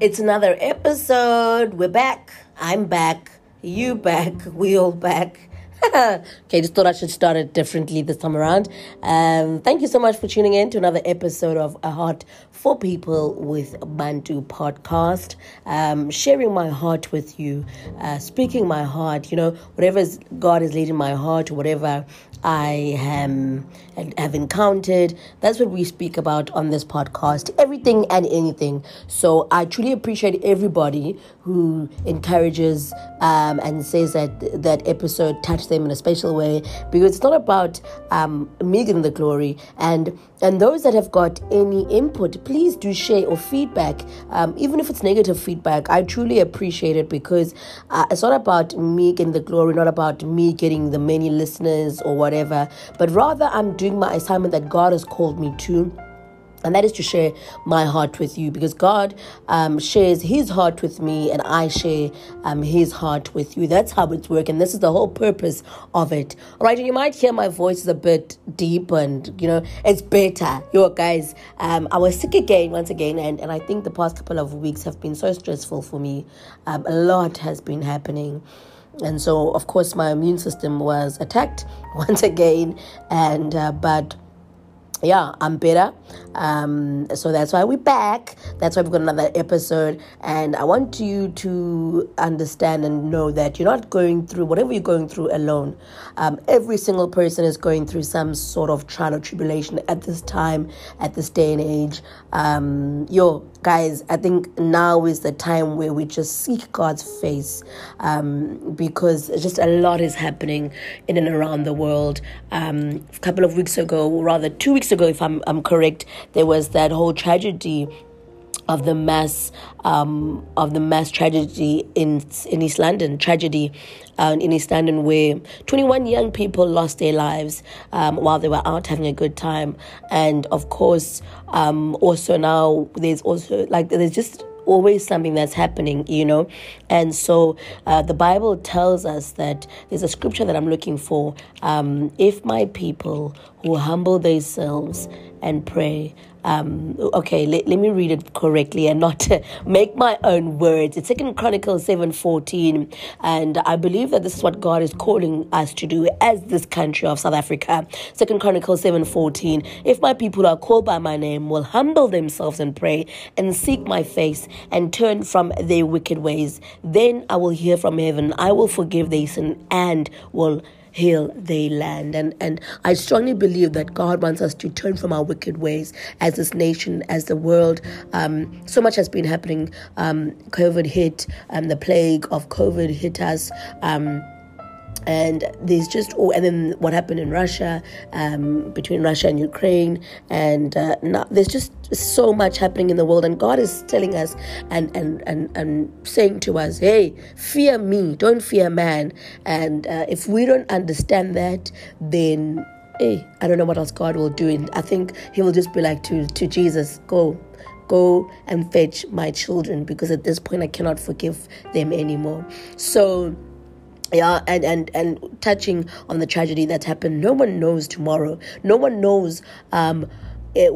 It's another episode. We're back. I'm back. You back. We all back. okay, just thought I should start it differently this time around. Um, thank you so much for tuning in to another episode of A Heart for People with Bantu podcast. Um, sharing my heart with you, uh, speaking my heart, you know, whatever God is leading my heart, whatever I am have encountered. That's what we speak about on this podcast. Everything and anything. So I truly appreciate everybody who encourages um, and says that that episode touched them in a special way because it's not about um, me getting the glory and and those that have got any input, please do share or feedback, um, even if it's negative feedback. I truly appreciate it because uh, it's not about me getting the glory, not about me getting the many listeners or whatever, but rather I'm doing my assignment that God has called me to and that is to share my heart with you because God um, shares His heart with me, and I share um, His heart with you. That's how it's working. This is the whole purpose of it. All right, and you might hear my voice is a bit deep, and you know it's better. Yo, guys, um, I was sick again once again, and and I think the past couple of weeks have been so stressful for me. Um, a lot has been happening. And so, of course, my immune system was attacked once again, and uh, but yeah, I'm better. Um, so that's why we're back. That's why we've got another episode. And I want you to understand and know that you're not going through whatever you're going through alone. Um, every single person is going through some sort of trial or tribulation at this time, at this day and age. Um, yo, guys, I think now is the time where we just seek God's face um, because just a lot is happening in and around the world. Um, a couple of weeks ago, or rather two weeks ago, if I'm, I'm correct, there was that whole tragedy of the mass um, of the mass tragedy in in East London tragedy uh, in East London where 21 young people lost their lives um, while they were out having a good time and of course um, also now there's also like there's just always something that's happening, you know. And so uh, the Bible tells us that there's a scripture that I'm looking for. Um, if my people who humble themselves and pray. Um, okay, let, let me read it correctly and not make my own words. It's Second Chronicles seven fourteen, and I believe that this is what God is calling us to do as this country of South Africa. Second Chronicles seven fourteen. If my people are called by my name, will humble themselves and pray and seek my face and turn from their wicked ways, then I will hear from heaven. I will forgive their sin and will heal their land. And, and I strongly believe that God wants us to turn from our wicked ways as this nation, as the world. Um, so much has been happening. Um, COVID hit, um, the plague of COVID hit us. Um, and there's just oh, and then what happened in Russia um, between Russia and Ukraine, and uh, there's just so much happening in the world, and God is telling us and and and and saying to us, "Hey, fear me, don't fear man." And uh, if we don't understand that, then hey, I don't know what else God will do. And I think He will just be like to to Jesus, "Go, go and fetch my children," because at this point I cannot forgive them anymore. So yeah and and and touching on the tragedy that's happened. No one knows tomorrow. No one knows um it,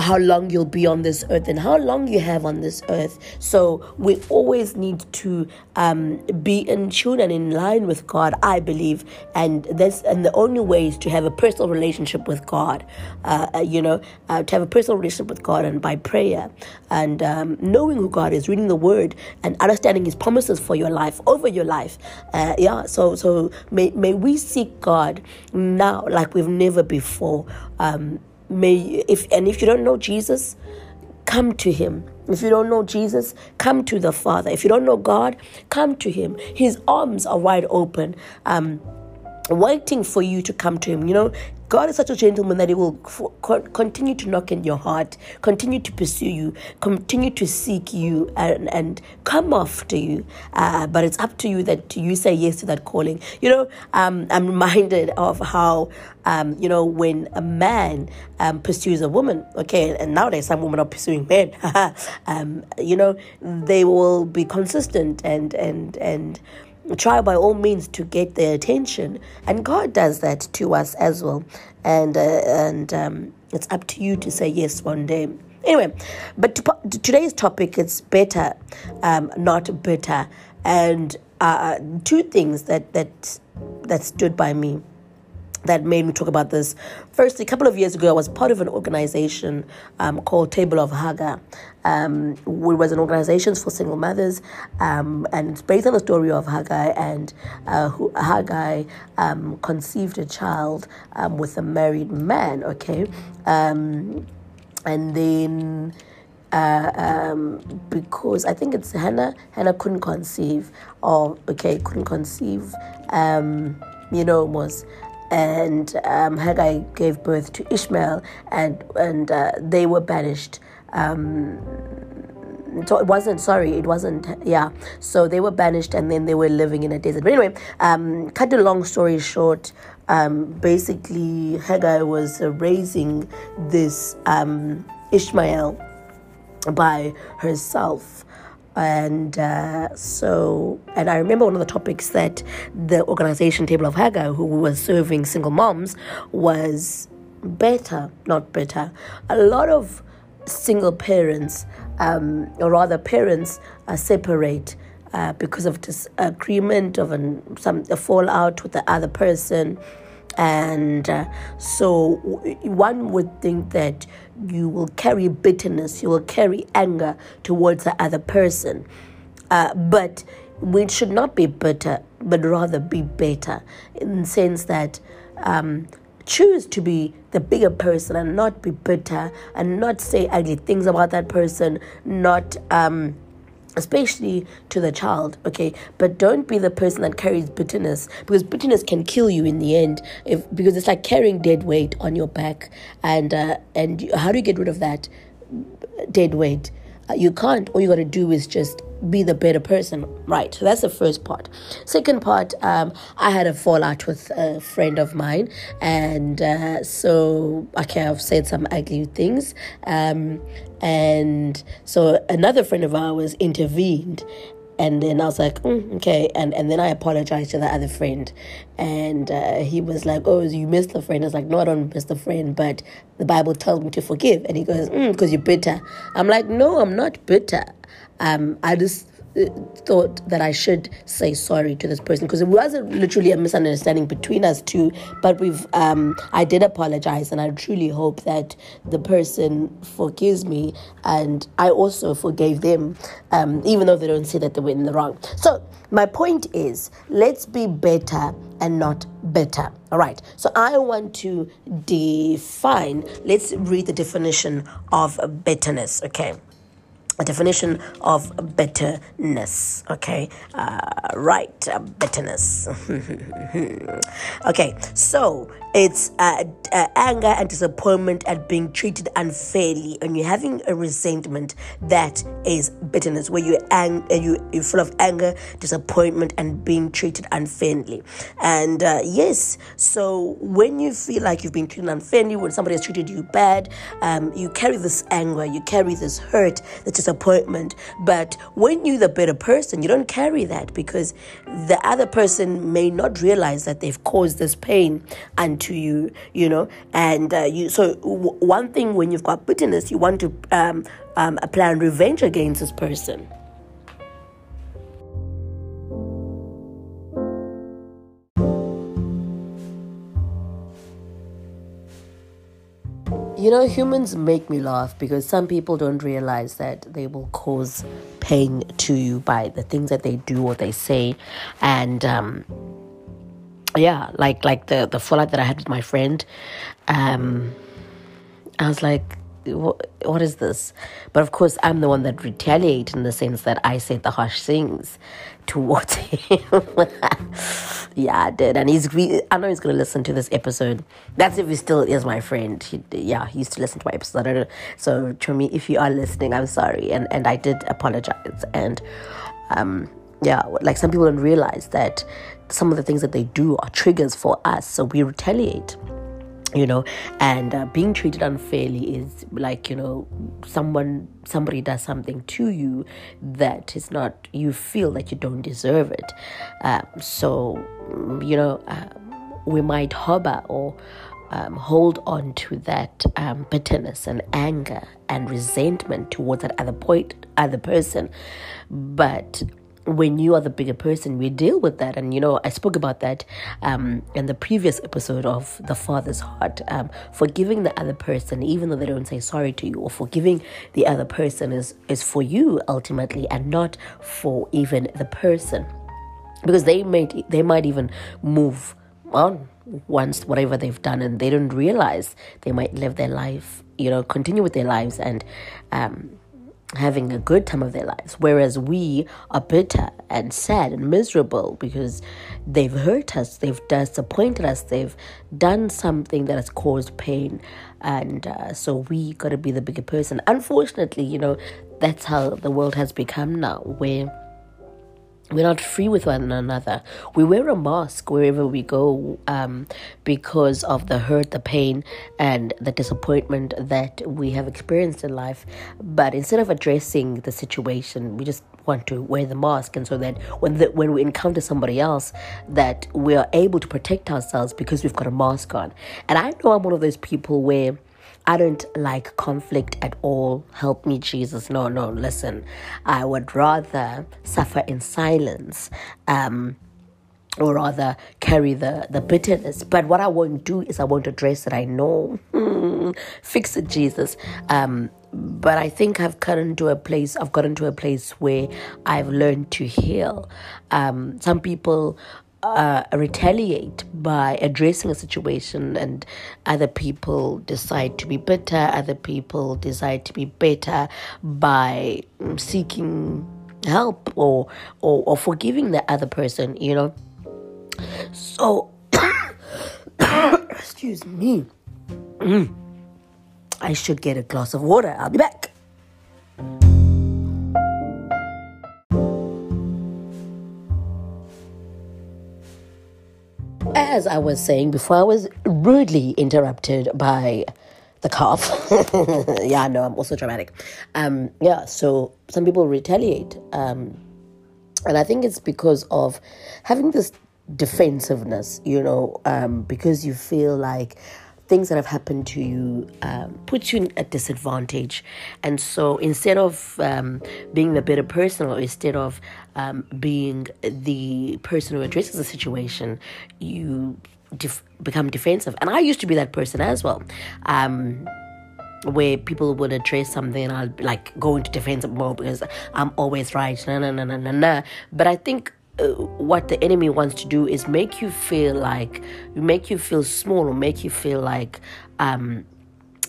how long you'll be on this earth and how long you have on this earth. So we always need to um, be in tune and in line with God, I believe, and that's and the only way is to have a personal relationship with God. Uh, uh, you know, uh, to have a personal relationship with God and by prayer and um, knowing who God is, reading the Word and understanding His promises for your life over your life. Uh, yeah. So so may may we seek God now like we've never before. Um, may if and if you don't know Jesus, come to him. If you don't know Jesus, come to the Father. If you don't know God, come to him. His arms are wide open. Um, waiting for you to come to him. You know, God is such a gentleman that He will continue to knock in your heart, continue to pursue you, continue to seek you, and, and come after you. Uh, but it's up to you that you say yes to that calling. You know, um, I'm reminded of how, um, you know, when a man um, pursues a woman, okay, and nowadays some women are pursuing men, um, you know, they will be consistent and, and, and, try by all means to get their attention and god does that to us as well. And uh, and um, it's up to you to say yes one day. Anyway, but to, today's topic is better, um, not bitter, and uh, two things that that that stood by me that made me talk about this. Firstly, a couple of years ago, I was part of an organization um, called Table of Hagar. Um, it was an organization for single mothers, um, and it's based on the story of Hagar. And uh, who, Hagar um, conceived a child um, with a married man. Okay, um, and then. Uh, um, because I think it's Hannah. Hannah couldn't conceive, or okay, couldn't conceive. Um, you know, was and um, Haggai gave birth to Ishmael, and and uh, they were banished. Um, so it wasn't sorry it wasn't yeah. So they were banished and then they were living in a desert. But anyway um, cut the long story short um, basically Haggai was raising this um, Ishmael by herself and uh, so and i remember one of the topics that the organization table of hagar who was serving single moms was better not better. A lot of single parents um, or rather parents are separate uh, because of disagreement of an, some a fallout with the other person and uh, so one would think that you will carry bitterness, you will carry anger towards the other person. Uh, but we should not be bitter, but rather be better in the sense that um, choose to be the bigger person and not be bitter and not say ugly things about that person, not. Um, especially to the child okay? But don't be the person that carries bitterness because bitterness can kill you in the end if because it's like carrying dead weight on your back and uh, and how do you get rid of that dead weight? Uh, you can't. All you got to do is just be the better person right so that's the first part second part um, i had a fallout with a friend of mine and uh, so okay i've said some ugly things um, and so another friend of ours intervened and then I was like, mm, okay. And and then I apologized to the other friend. And uh, he was like, oh, you missed the friend. I was like, no, I don't miss the friend, but the Bible tells me to forgive. And he goes, because mm, you're bitter. I'm like, no, I'm not bitter. Um, I just thought that I should say sorry to this person because it wasn't literally a misunderstanding between us two, but we've um, I did apologize and I truly hope that the person forgives me and I also forgave them, um, even though they don't say that they were in the wrong. So my point is, let's be better and not better. All right. So I want to define. Let's read the definition of bitterness. Okay definition of bitterness. Okay, uh, right, uh, bitterness. okay, so it's uh, uh, anger and disappointment at being treated unfairly, and you're having a resentment that is bitterness, where you ang- uh, you you're full of anger, disappointment, and being treated unfairly. And uh, yes, so when you feel like you've been treated unfairly, when somebody has treated you bad, um, you carry this anger, you carry this hurt, this disappointment. But when you're the better person, you don't carry that because the other person may not realize that they've caused this pain unto you, you know. And uh, you, so w- one thing when you've got bitterness, you want to um, um, plan revenge against this person. You know, humans make me laugh because some people don't realize that they will cause pain to you by the things that they do or they say. And, um, yeah, like like the the fallout that I had with my friend, um, I was like, what, what is this? But of course, I'm the one that retaliate in the sense that I said the harsh things towards him. yeah, I did, and he's. I know he's gonna listen to this episode. That's if he still is my friend. He, yeah, he used to listen to my episode. So, to me, if you are listening, I'm sorry, and and I did apologize, and um, yeah, like some people don't realize that some of the things that they do are triggers for us, so we retaliate you know and uh, being treated unfairly is like you know someone somebody does something to you that is not you feel that you don't deserve it um, so you know uh, we might harbor or um, hold on to that um, bitterness and anger and resentment towards that other point, other person. But when you are the bigger person, we deal with that. And, you know, I spoke about that um, in the previous episode of The Father's Heart. Um, forgiving the other person, even though they don't say sorry to you, or forgiving the other person is, is for you ultimately and not for even the person. Because they might, they might even move on once whatever they've done and they don't realize they might live their life, you know, continue with their lives and um, having a good time of their lives. Whereas we are bitter and sad and miserable because they've hurt us, they've disappointed us, they've done something that has caused pain. And uh, so we got to be the bigger person. Unfortunately, you know, that's how the world has become now, where we're not free with one another. We wear a mask wherever we go um, because of the hurt, the pain, and the disappointment that we have experienced in life. But instead of addressing the situation, we just want to wear the mask, and so that when the, when we encounter somebody else, that we are able to protect ourselves because we've got a mask on. And I know I'm one of those people where I don't like conflict at all. Help me, Jesus. No, no, listen. I would rather suffer in silence. Um, or rather carry the, the bitterness. But what I won't do is I won't address it. I know. Fix it, Jesus. Um, but I think I've gotten to a place. I've gotten to a place where I've learned to heal. Um, some people uh, retaliate by addressing a situation, and other people decide to be bitter, other people decide to be better by seeking help or, or, or forgiving the other person, you know. So, excuse me. I should get a glass of water. I'll be back. As I was saying before, I was rudely interrupted by the cough. yeah, no, I'm also dramatic. Um, yeah, so some people retaliate. Um, and I think it's because of having this defensiveness, you know, um, because you feel like things that have happened to you um, put you at disadvantage. And so instead of um, being the better person or instead of um, being the person who addresses the situation, you def- become defensive. And I used to be that person as well um, where people would address something and I'll like go into defensive mode because I'm always right. No, no, no, no, no, no. But I think what the enemy wants to do is make you feel like make you feel small or make you feel like um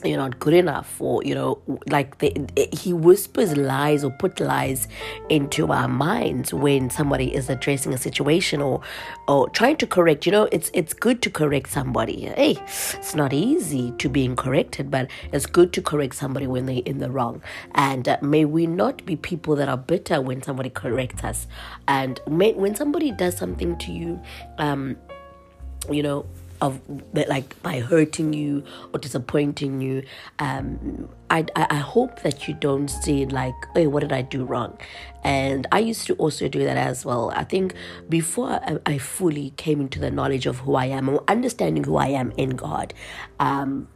you're not good enough or you know like he whispers lies or put lies into our minds when somebody is addressing a situation or or trying to correct you know it's it's good to correct somebody. Hey it's not easy to being corrected but it's good to correct somebody when they're in the wrong. And uh, may we not be people that are bitter when somebody corrects us. And may, when somebody does something to you um you know of like by hurting you or disappointing you um I, I hope that you don't see like hey what did i do wrong? And i used to also do that as well. I think before i, I fully came into the knowledge of who i am or understanding who i am in god um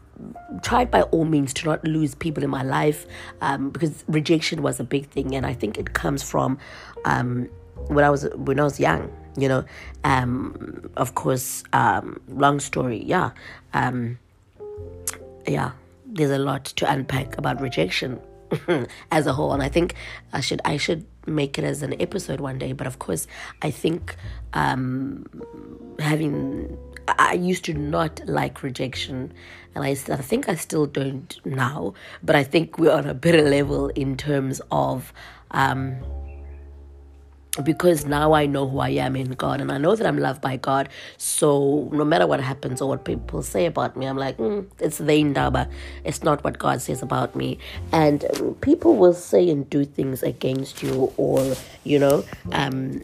tried by all means to not lose people in my life um, because rejection was a big thing. And i think it comes from um, when i was when i was young you know um of course um long story yeah. Um yeah there's a lot to unpack about rejection as a whole and i think i should i should make it as an episode one day but of course i think um having i used to not like rejection and I, I think i still don't now but i think we're on a better level in terms of um because now I know who I am in God and I know that I'm loved by God. So no matter what happens or what people say about me, I'm like, mm, it's the indaba. It's not what God says about me. And um, people will say and do things against you or, you know, um,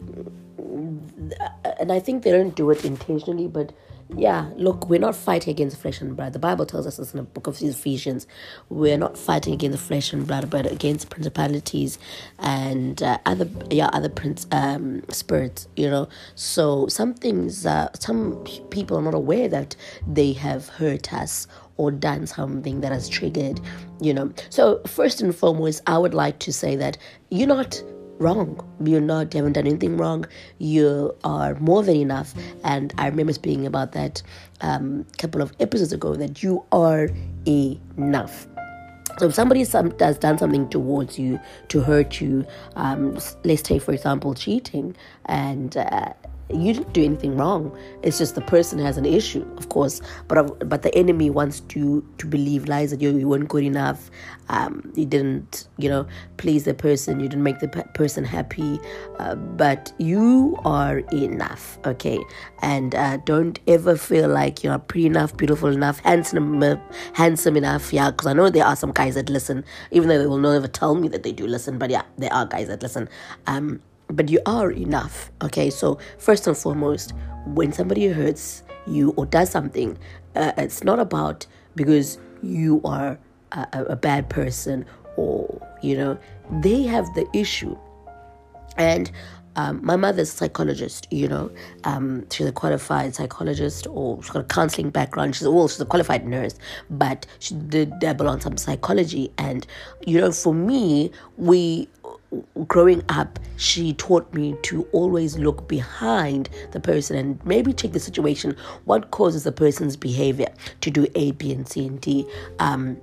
and I think they don't do it intentionally, but yeah, look, we're not fighting against flesh and blood. The Bible tells us this in the book of Ephesians. We're not fighting against flesh and blood, but against principalities and uh, other yeah other prince um, spirits. You know, so some things uh, some people are not aware that they have hurt us or done something that has triggered. You know, so first and foremost, I would like to say that you're not wrong. You're not, you haven't done anything wrong. You are more than enough. And I remember speaking about that um, a couple of episodes ago that you are enough. So if somebody some, has done something towards you to hurt you, um, let's take for example cheating, and uh, you didn't do anything wrong. It's just the person has an issue, of course. But but the enemy wants to to believe lies that you, you weren't good enough. Um, you didn't, you know, please the person. You didn't make the person happy. Uh, but you are enough, okay? And uh, don't ever feel like you're pretty enough, beautiful enough, handsome, handsome enough. Yeah, because I know there are some guys that listen, even though they will never tell me that they do listen. But yeah, there are guys that listen. Um, but you are enough. Okay, so first and foremost, when somebody hurts you or does something, uh, it's not about because you are a, a bad person or you know they have the issue and um, my mother's a psychologist, you know. Um, she's a qualified psychologist or she's got a counseling background. She's well, she's a qualified nurse, but she did dabble on some psychology. And, you know, for me, we growing up, she taught me to always look behind the person and maybe check the situation. What causes the person's behavior to do A, B, and C and D? Um,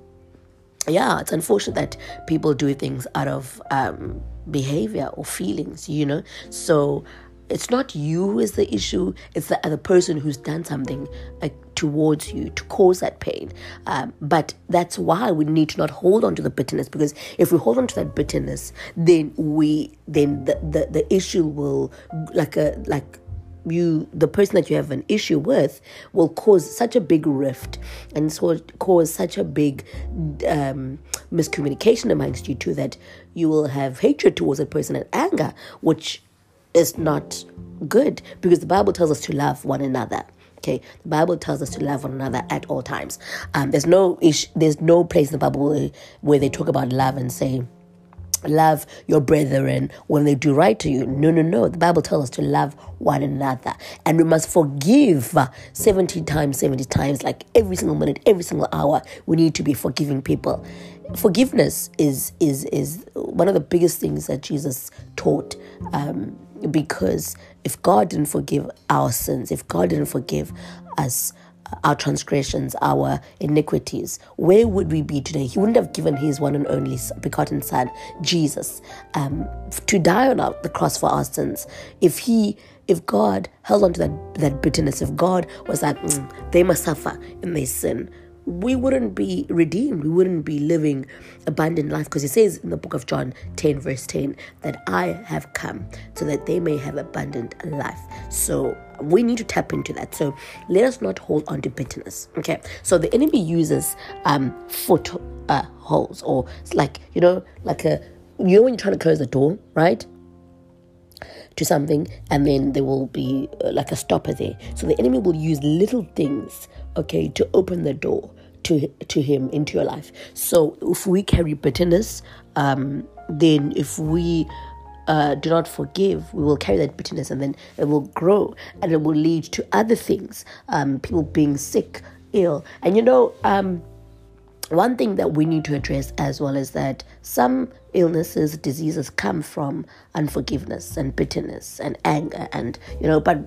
yeah, it's unfortunate that people do things out of um, behavior or feelings, you know. So it's not you who is the issue, it's the other person who's done something like, towards you to cause that pain. Um, but that's why we need to not hold on to the bitterness because if we hold on to that bitterness, then we then the, the, the issue will like a like you the person that you have an issue with will cause such a big rift and so cause such a big um, miscommunication amongst you two that you will have hatred towards that person and anger which is not good because the Bible tells us to love one another. Okay, the Bible tells us to love one another at all times. Um, there's no ish, there's no place in the Bible where, they talk about love and say, love your brethren when they do right to you. No, no, no. The Bible tells us to love one another. And we must forgive 70 times, 70 times, like every single minute, every single hour. We need to be forgiving people. Forgiveness is is is one of the biggest things that Jesus taught. Um, because if God didn't forgive our sins, if God didn't forgive us, uh, our transgressions, our iniquities, where would we be today? He wouldn't have given his one and only begotten Son, Jesus, um, to die on the cross for our sins. If he if God held on to that, that bitterness, if God was like, mm, they must suffer in their sin, we wouldn't be redeemed. We wouldn't be living abundant life because it says in the book of John 10, verse 10, that I have come so that they may have abundant life. So we need to tap into that. So let us not hold on to bitterness. Okay. So the enemy uses um foot uh, holes or like, you know, like a, you know, when you're trying to close the door, right? to something and then there will be uh, like a stopper there so the enemy will use little things okay, to open the door to to Him into your life. So if we carry bitterness, um, then if we uh, do not forgive, we will carry that bitterness and then it will grow and it will lead to other things. Um, people being sick, ill, and you know. Um, one thing that we need to address as well is that some illnesses, diseases come from unforgiveness and bitterness and anger, and you know, but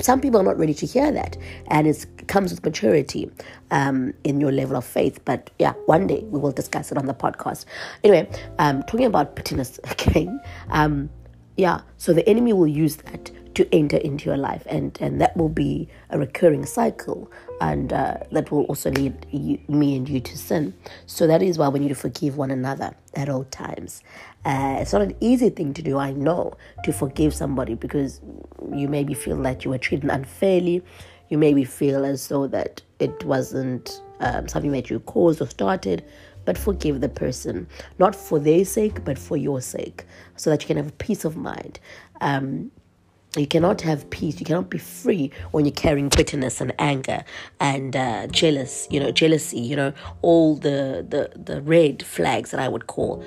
some people are not ready to hear that, and it comes with maturity um, in your level of faith. But yeah, one day we will discuss it on the podcast. Anyway, um, talking about bitterness again. Um, yeah, so the enemy will use that to enter into your life, and and that will be a recurring cycle, and uh, that will also lead you, me and you to sin. So that is why we need to forgive one another at all times. Uh, it's not an easy thing to do, I know, to forgive somebody because you maybe feel that you were treated unfairly. You maybe feel as though that it wasn't um, something that you caused or started, but forgive the person, not for their sake, but for your sake, so that you can have peace of mind. Um, you cannot have peace you cannot be free when you're carrying bitterness and anger and uh, jealous you know jealousy you know all the, the the red flags that i would call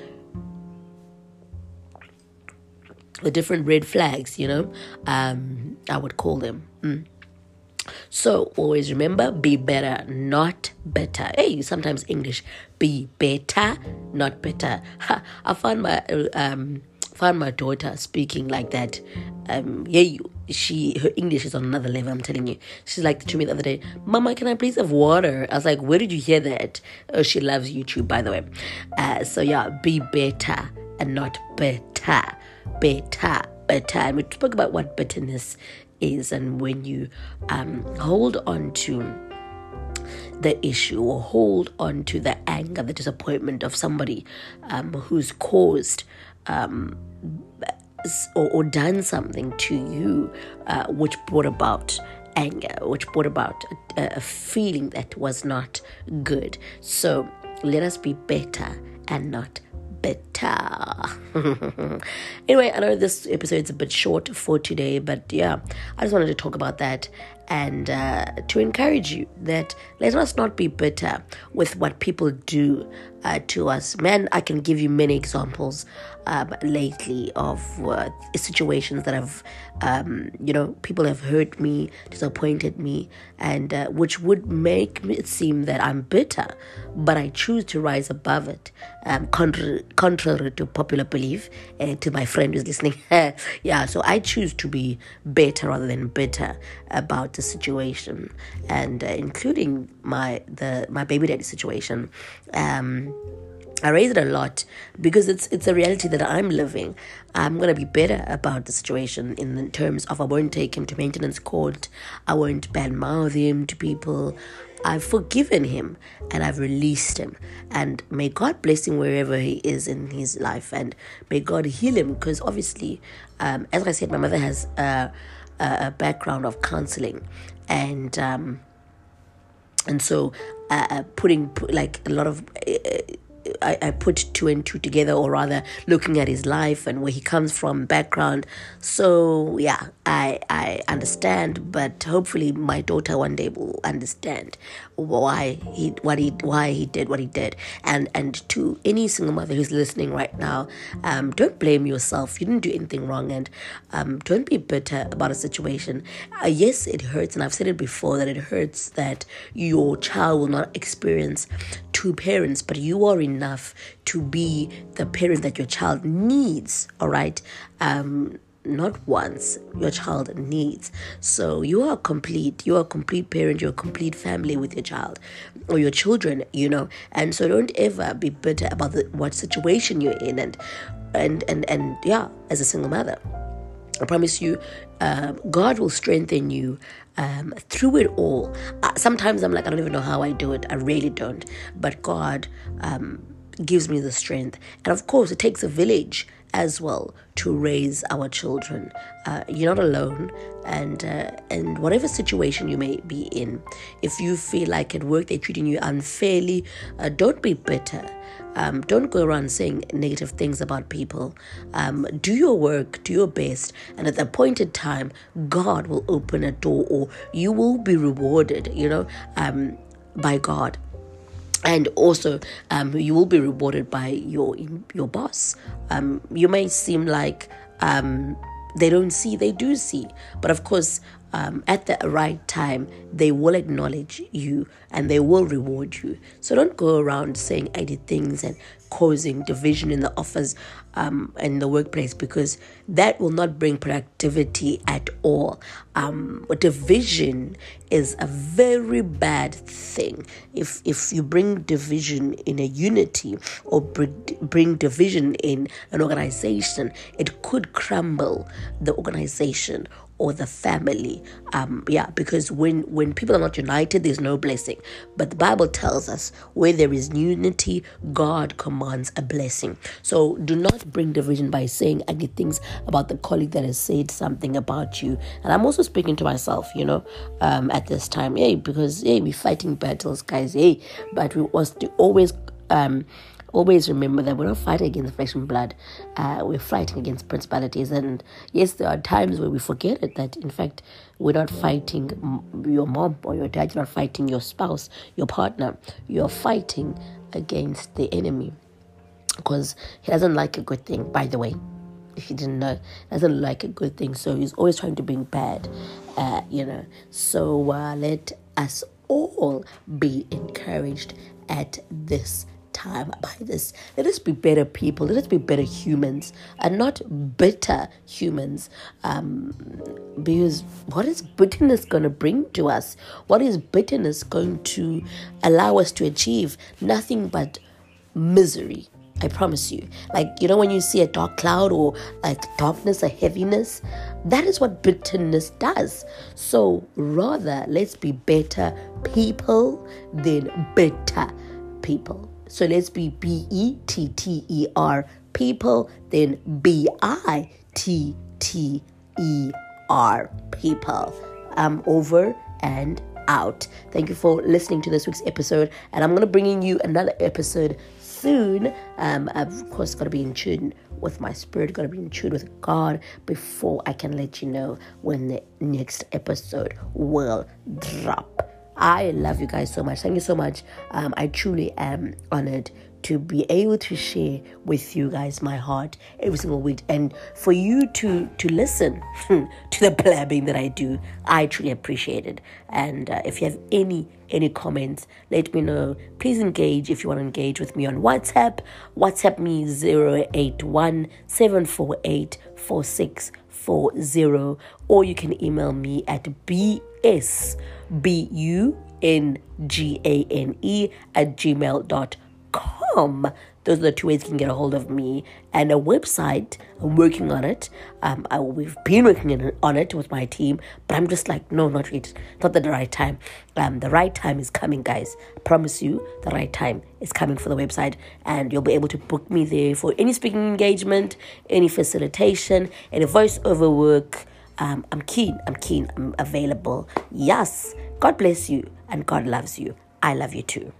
the different red flags you know um, i would call them mm. So always remember be better, not better. Hey, sometimes English be better, not better. Ha, I found my um found my daughter speaking like that. Um, yeah, she her English is on another level. I'm telling you. She's like to me the other day, "Mama, can I please have water?" I was like, "Where did you hear that?" Oh, she loves YouTube, by the way. Uh, so yeah, be better and not better, better, better. And we spoke about what bitterness is, and when you um, hold on to the issue or hold on to the anger, the disappointment of somebody um, who's caused um, or, or, done something to you uh, which brought about anger, which brought about a, a feeling that was not good. So let us be better and not better. anyway, I know this episode is a bit short for today, but yeah, I just wanted to talk about that and uh, to encourage you that let us not be bitter with what people do uh, to us. Man, I can give you many examples um, lately of uh, situations that have, um, you know, people have hurt me, disappointed me, and uh, which would make it seem that I'm bitter, but I choose to rise above it, um, contrary, contrary to popular belief, and to my friend who's listening. yeah, so I choose to be better rather than bitter about situation, and uh, including my the my baby daddy situation. Um, I raise it a lot because it's it's a reality that I'm living. I'm gonna be better about the situation in terms of I won't take him to maintenance court. I won't badmouth him to people. I've forgiven him and I've released him. And may God bless him wherever he is in his life, and may God heal him because obviously, um, as I said, my mother has a, a background of counseling, and um, and so uh, uh putting like a lot of. I, I put two and two together, or rather, looking at his life and where he comes from, background. So yeah, I I understand, but hopefully my daughter one day will understand why he what he why he did what he did. And and to any single mother who's listening right now, um, don't blame yourself. You didn't do anything wrong, and um, don't be bitter about a situation. Uh, yes, it hurts, and I've said it before that it hurts that your child will not experience two parents, but you are enough to be the parent that your child needs. All right. Um, not once your child needs so you are complete you are a complete parent you're a complete family with your child or your children you know and so don't ever be bitter about the, what situation you're in and and and and yeah as a single mother I promise you, um, God will strengthen you um, through it all. Uh, sometimes I'm like, I don't even know how I do it. I really don't. But God um, gives me the strength. And of course, it takes a village as well to raise our children. Uh, you're not alone, and uh, and whatever situation you may be in, if you feel like at work they're treating you unfairly, uh, don't be bitter. Um, don't go around saying negative things about people. Um, do your work, do your best, and at the appointed time, God will open a door, or you will be rewarded. You know, um, by God and also um, you will be rewarded by your your boss. Um, you may seem like um, they don't see, they do see, but of course, um, at the right time, they will acknowledge you and they will reward you. So don't go around saying I did things and causing division in the office um, in the workplace because that will not bring productivity at all. Um, division is a very bad thing. If if you bring division in a unity or bring, bring division in an organization, it could crumble the organization or the family. Um, yeah, because when when people are not united, there's no blessing. But the Bible tells us where there is unity, God commands a blessing. So do not bring division by saying ugly things about the colleague that has said something about you. And I'm also speaking to myself, you know, um, at this time, hey, because hey, we're fighting battles, guys, hey, but we must always um always remember that we're not fighting against flesh and blood. Uh, we're fighting against principalities. And yes, there are times where we forget it that, in fact, we're not fighting your mom or your dad, you're not fighting your spouse, your partner. You're fighting against the enemy because he doesn't like a good thing, by the way. If you didn't know, doesn't like a good thing, so he's always trying to bring bad, uh, you know. So uh, let us all be encouraged at this time by this. Let us be better people. Let us be better humans and not bitter humans. Um, because what is bitterness going to bring to us? What is bitterness going to allow us to achieve? Nothing but misery. I promise you. Like, you know, when you see a dark cloud or like darkness, a heaviness, that is what bitterness does. So, rather, let's be better people than bitter people. So, let's be B E T T E R people then B I T T E R people. I'm over and out. Thank you for listening to this week's episode, and I'm to bring in you another episode soon. Um, I've of course got to be in tune with my spirit, got to be in tune with God before I can let you know when the next episode will drop. I love you guys so much. Thank you so much. Um, I truly am honored to be able to share with you guys my heart every single week and for you to to listen to the blabbing that I do I truly appreciate it and uh, if you have any any comments let me know please engage if you want to engage with me on WhatsApp WhatsApp me 081 748 4640 or you can email me at bs b u n g a n e at gmail.com com. Those are the two ways you can get a hold of me. And a website, I'm working on it. Um, I, we've been working on it with my team, but I'm just like, no, not yet. Not the right time. Um, the right time is coming, guys. I promise you, the right time is coming for the website, and you'll be able to book me there for any speaking engagement, any facilitation, any voiceover work. Um, I'm keen. I'm keen. I'm available. Yes. God bless you, and God loves you. I love you too.